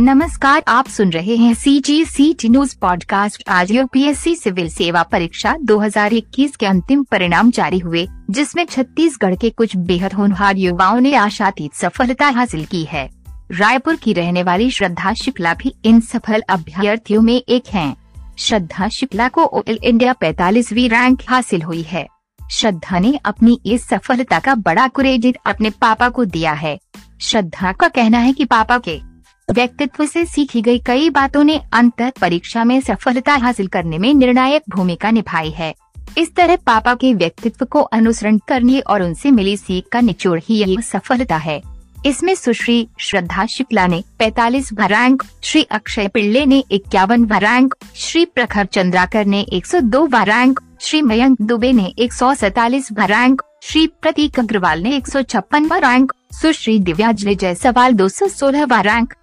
नमस्कार, आप सुन रहे हैं C G C T news podcast आज यू पी यूपीएससी सिविल सेवा परीक्षा 2021 के अंतिम परिणाम जारी हुए, जिसमें छत्तीसगढ़ के कुछ बेहद होनहार युवाओं ने आशातीत सफलता हासिल की है। रायपुर की रहने वाली श्रद्धा शुक्ला भी इन सफल अभ्यर्थियों में एक हैं। श्रद्धा शुक्ला को ऑल इंडिया पैतालीसवीं रैंक हासिल हुई है। श्रद्धा ने अपनी इस सफलता का बड़ा क्रेडिट अपने पापा को दिया है। श्रद्धा का कहना है कि पापा के व्यक्तित्व से सीखी गई कई बातों ने अंतर परीक्षा में सफलता हासिल करने में निर्णायक भूमिका निभाई है। इस तरह पापा के व्यक्तित्व को अनुसरण करने और उनसे मिली सीख का निचोड़ ही यही सफलता है। इसमें सुश्री श्रद्धा शुक्ला ने 45 रैंक, श्री अक्षय पिल्ले ने इक्यावन रैंक, श्री प्रखर चंद्राकर ने 102 रैंक, श्री मयंक दुबे ने एक सौ रैंक, श्री प्रतीक अग्रवाल ने एक सौ रैंक, सुश्री दिव्याज ने जयसवाल दो रैंक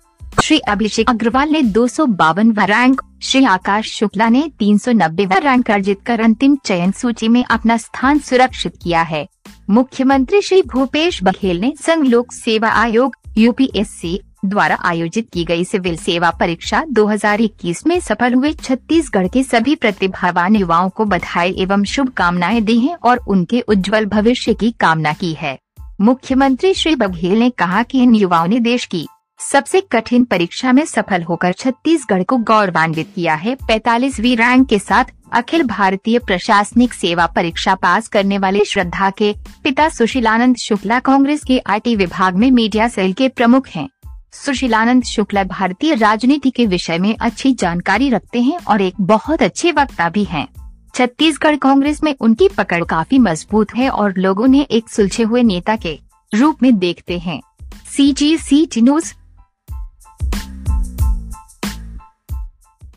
श्री अभिषेक अग्रवाल ने दो बावन रैंक। श्री आकाश शुक्ला ने तीन सौ नब्बे रैंक अर्जित कर अंतिम चयन सूची में अपना स्थान सुरक्षित किया है। मुख्यमंत्री श्री भूपेश बघेल ने संघ लोक सेवा आयोग, यूपीएससी, द्वारा आयोजित की गई सिविल सेवा परीक्षा 2021 में सफल हुए छत्तीसगढ़ के सभी प्रतिभावान युवाओं को बधाई एवं शुभकामनाएँ दी हैं और उनके उज्जवल भविष्य की कामना की है। मुख्यमंत्री श्री बघेल ने कहा कि इन युवाओं ने देश की सबसे कठिन परीक्षा में सफल होकर छत्तीसगढ़ को गौरवान्वित किया है पैतालीसवीं रैंक के साथ अखिल भारतीय प्रशासनिक सेवा परीक्षा पास करने वाले श्रद्धा के पिता सुशीलानंद शुक्ला कांग्रेस के आईटी विभाग में मीडिया सेल के प्रमुख हैं। सुशीलानंद शुक्ला भारतीय राजनीति के विषय में अच्छी जानकारी रखते हैं और एक बहुत अच्छे वक्ता भी हैं। छत्तीसगढ़ कांग्रेस में उनकी पकड़ काफ़ी मज़बूत है और लोगों ने एक सुलझे हुए नेता के रूप में देखते हैं C G C T news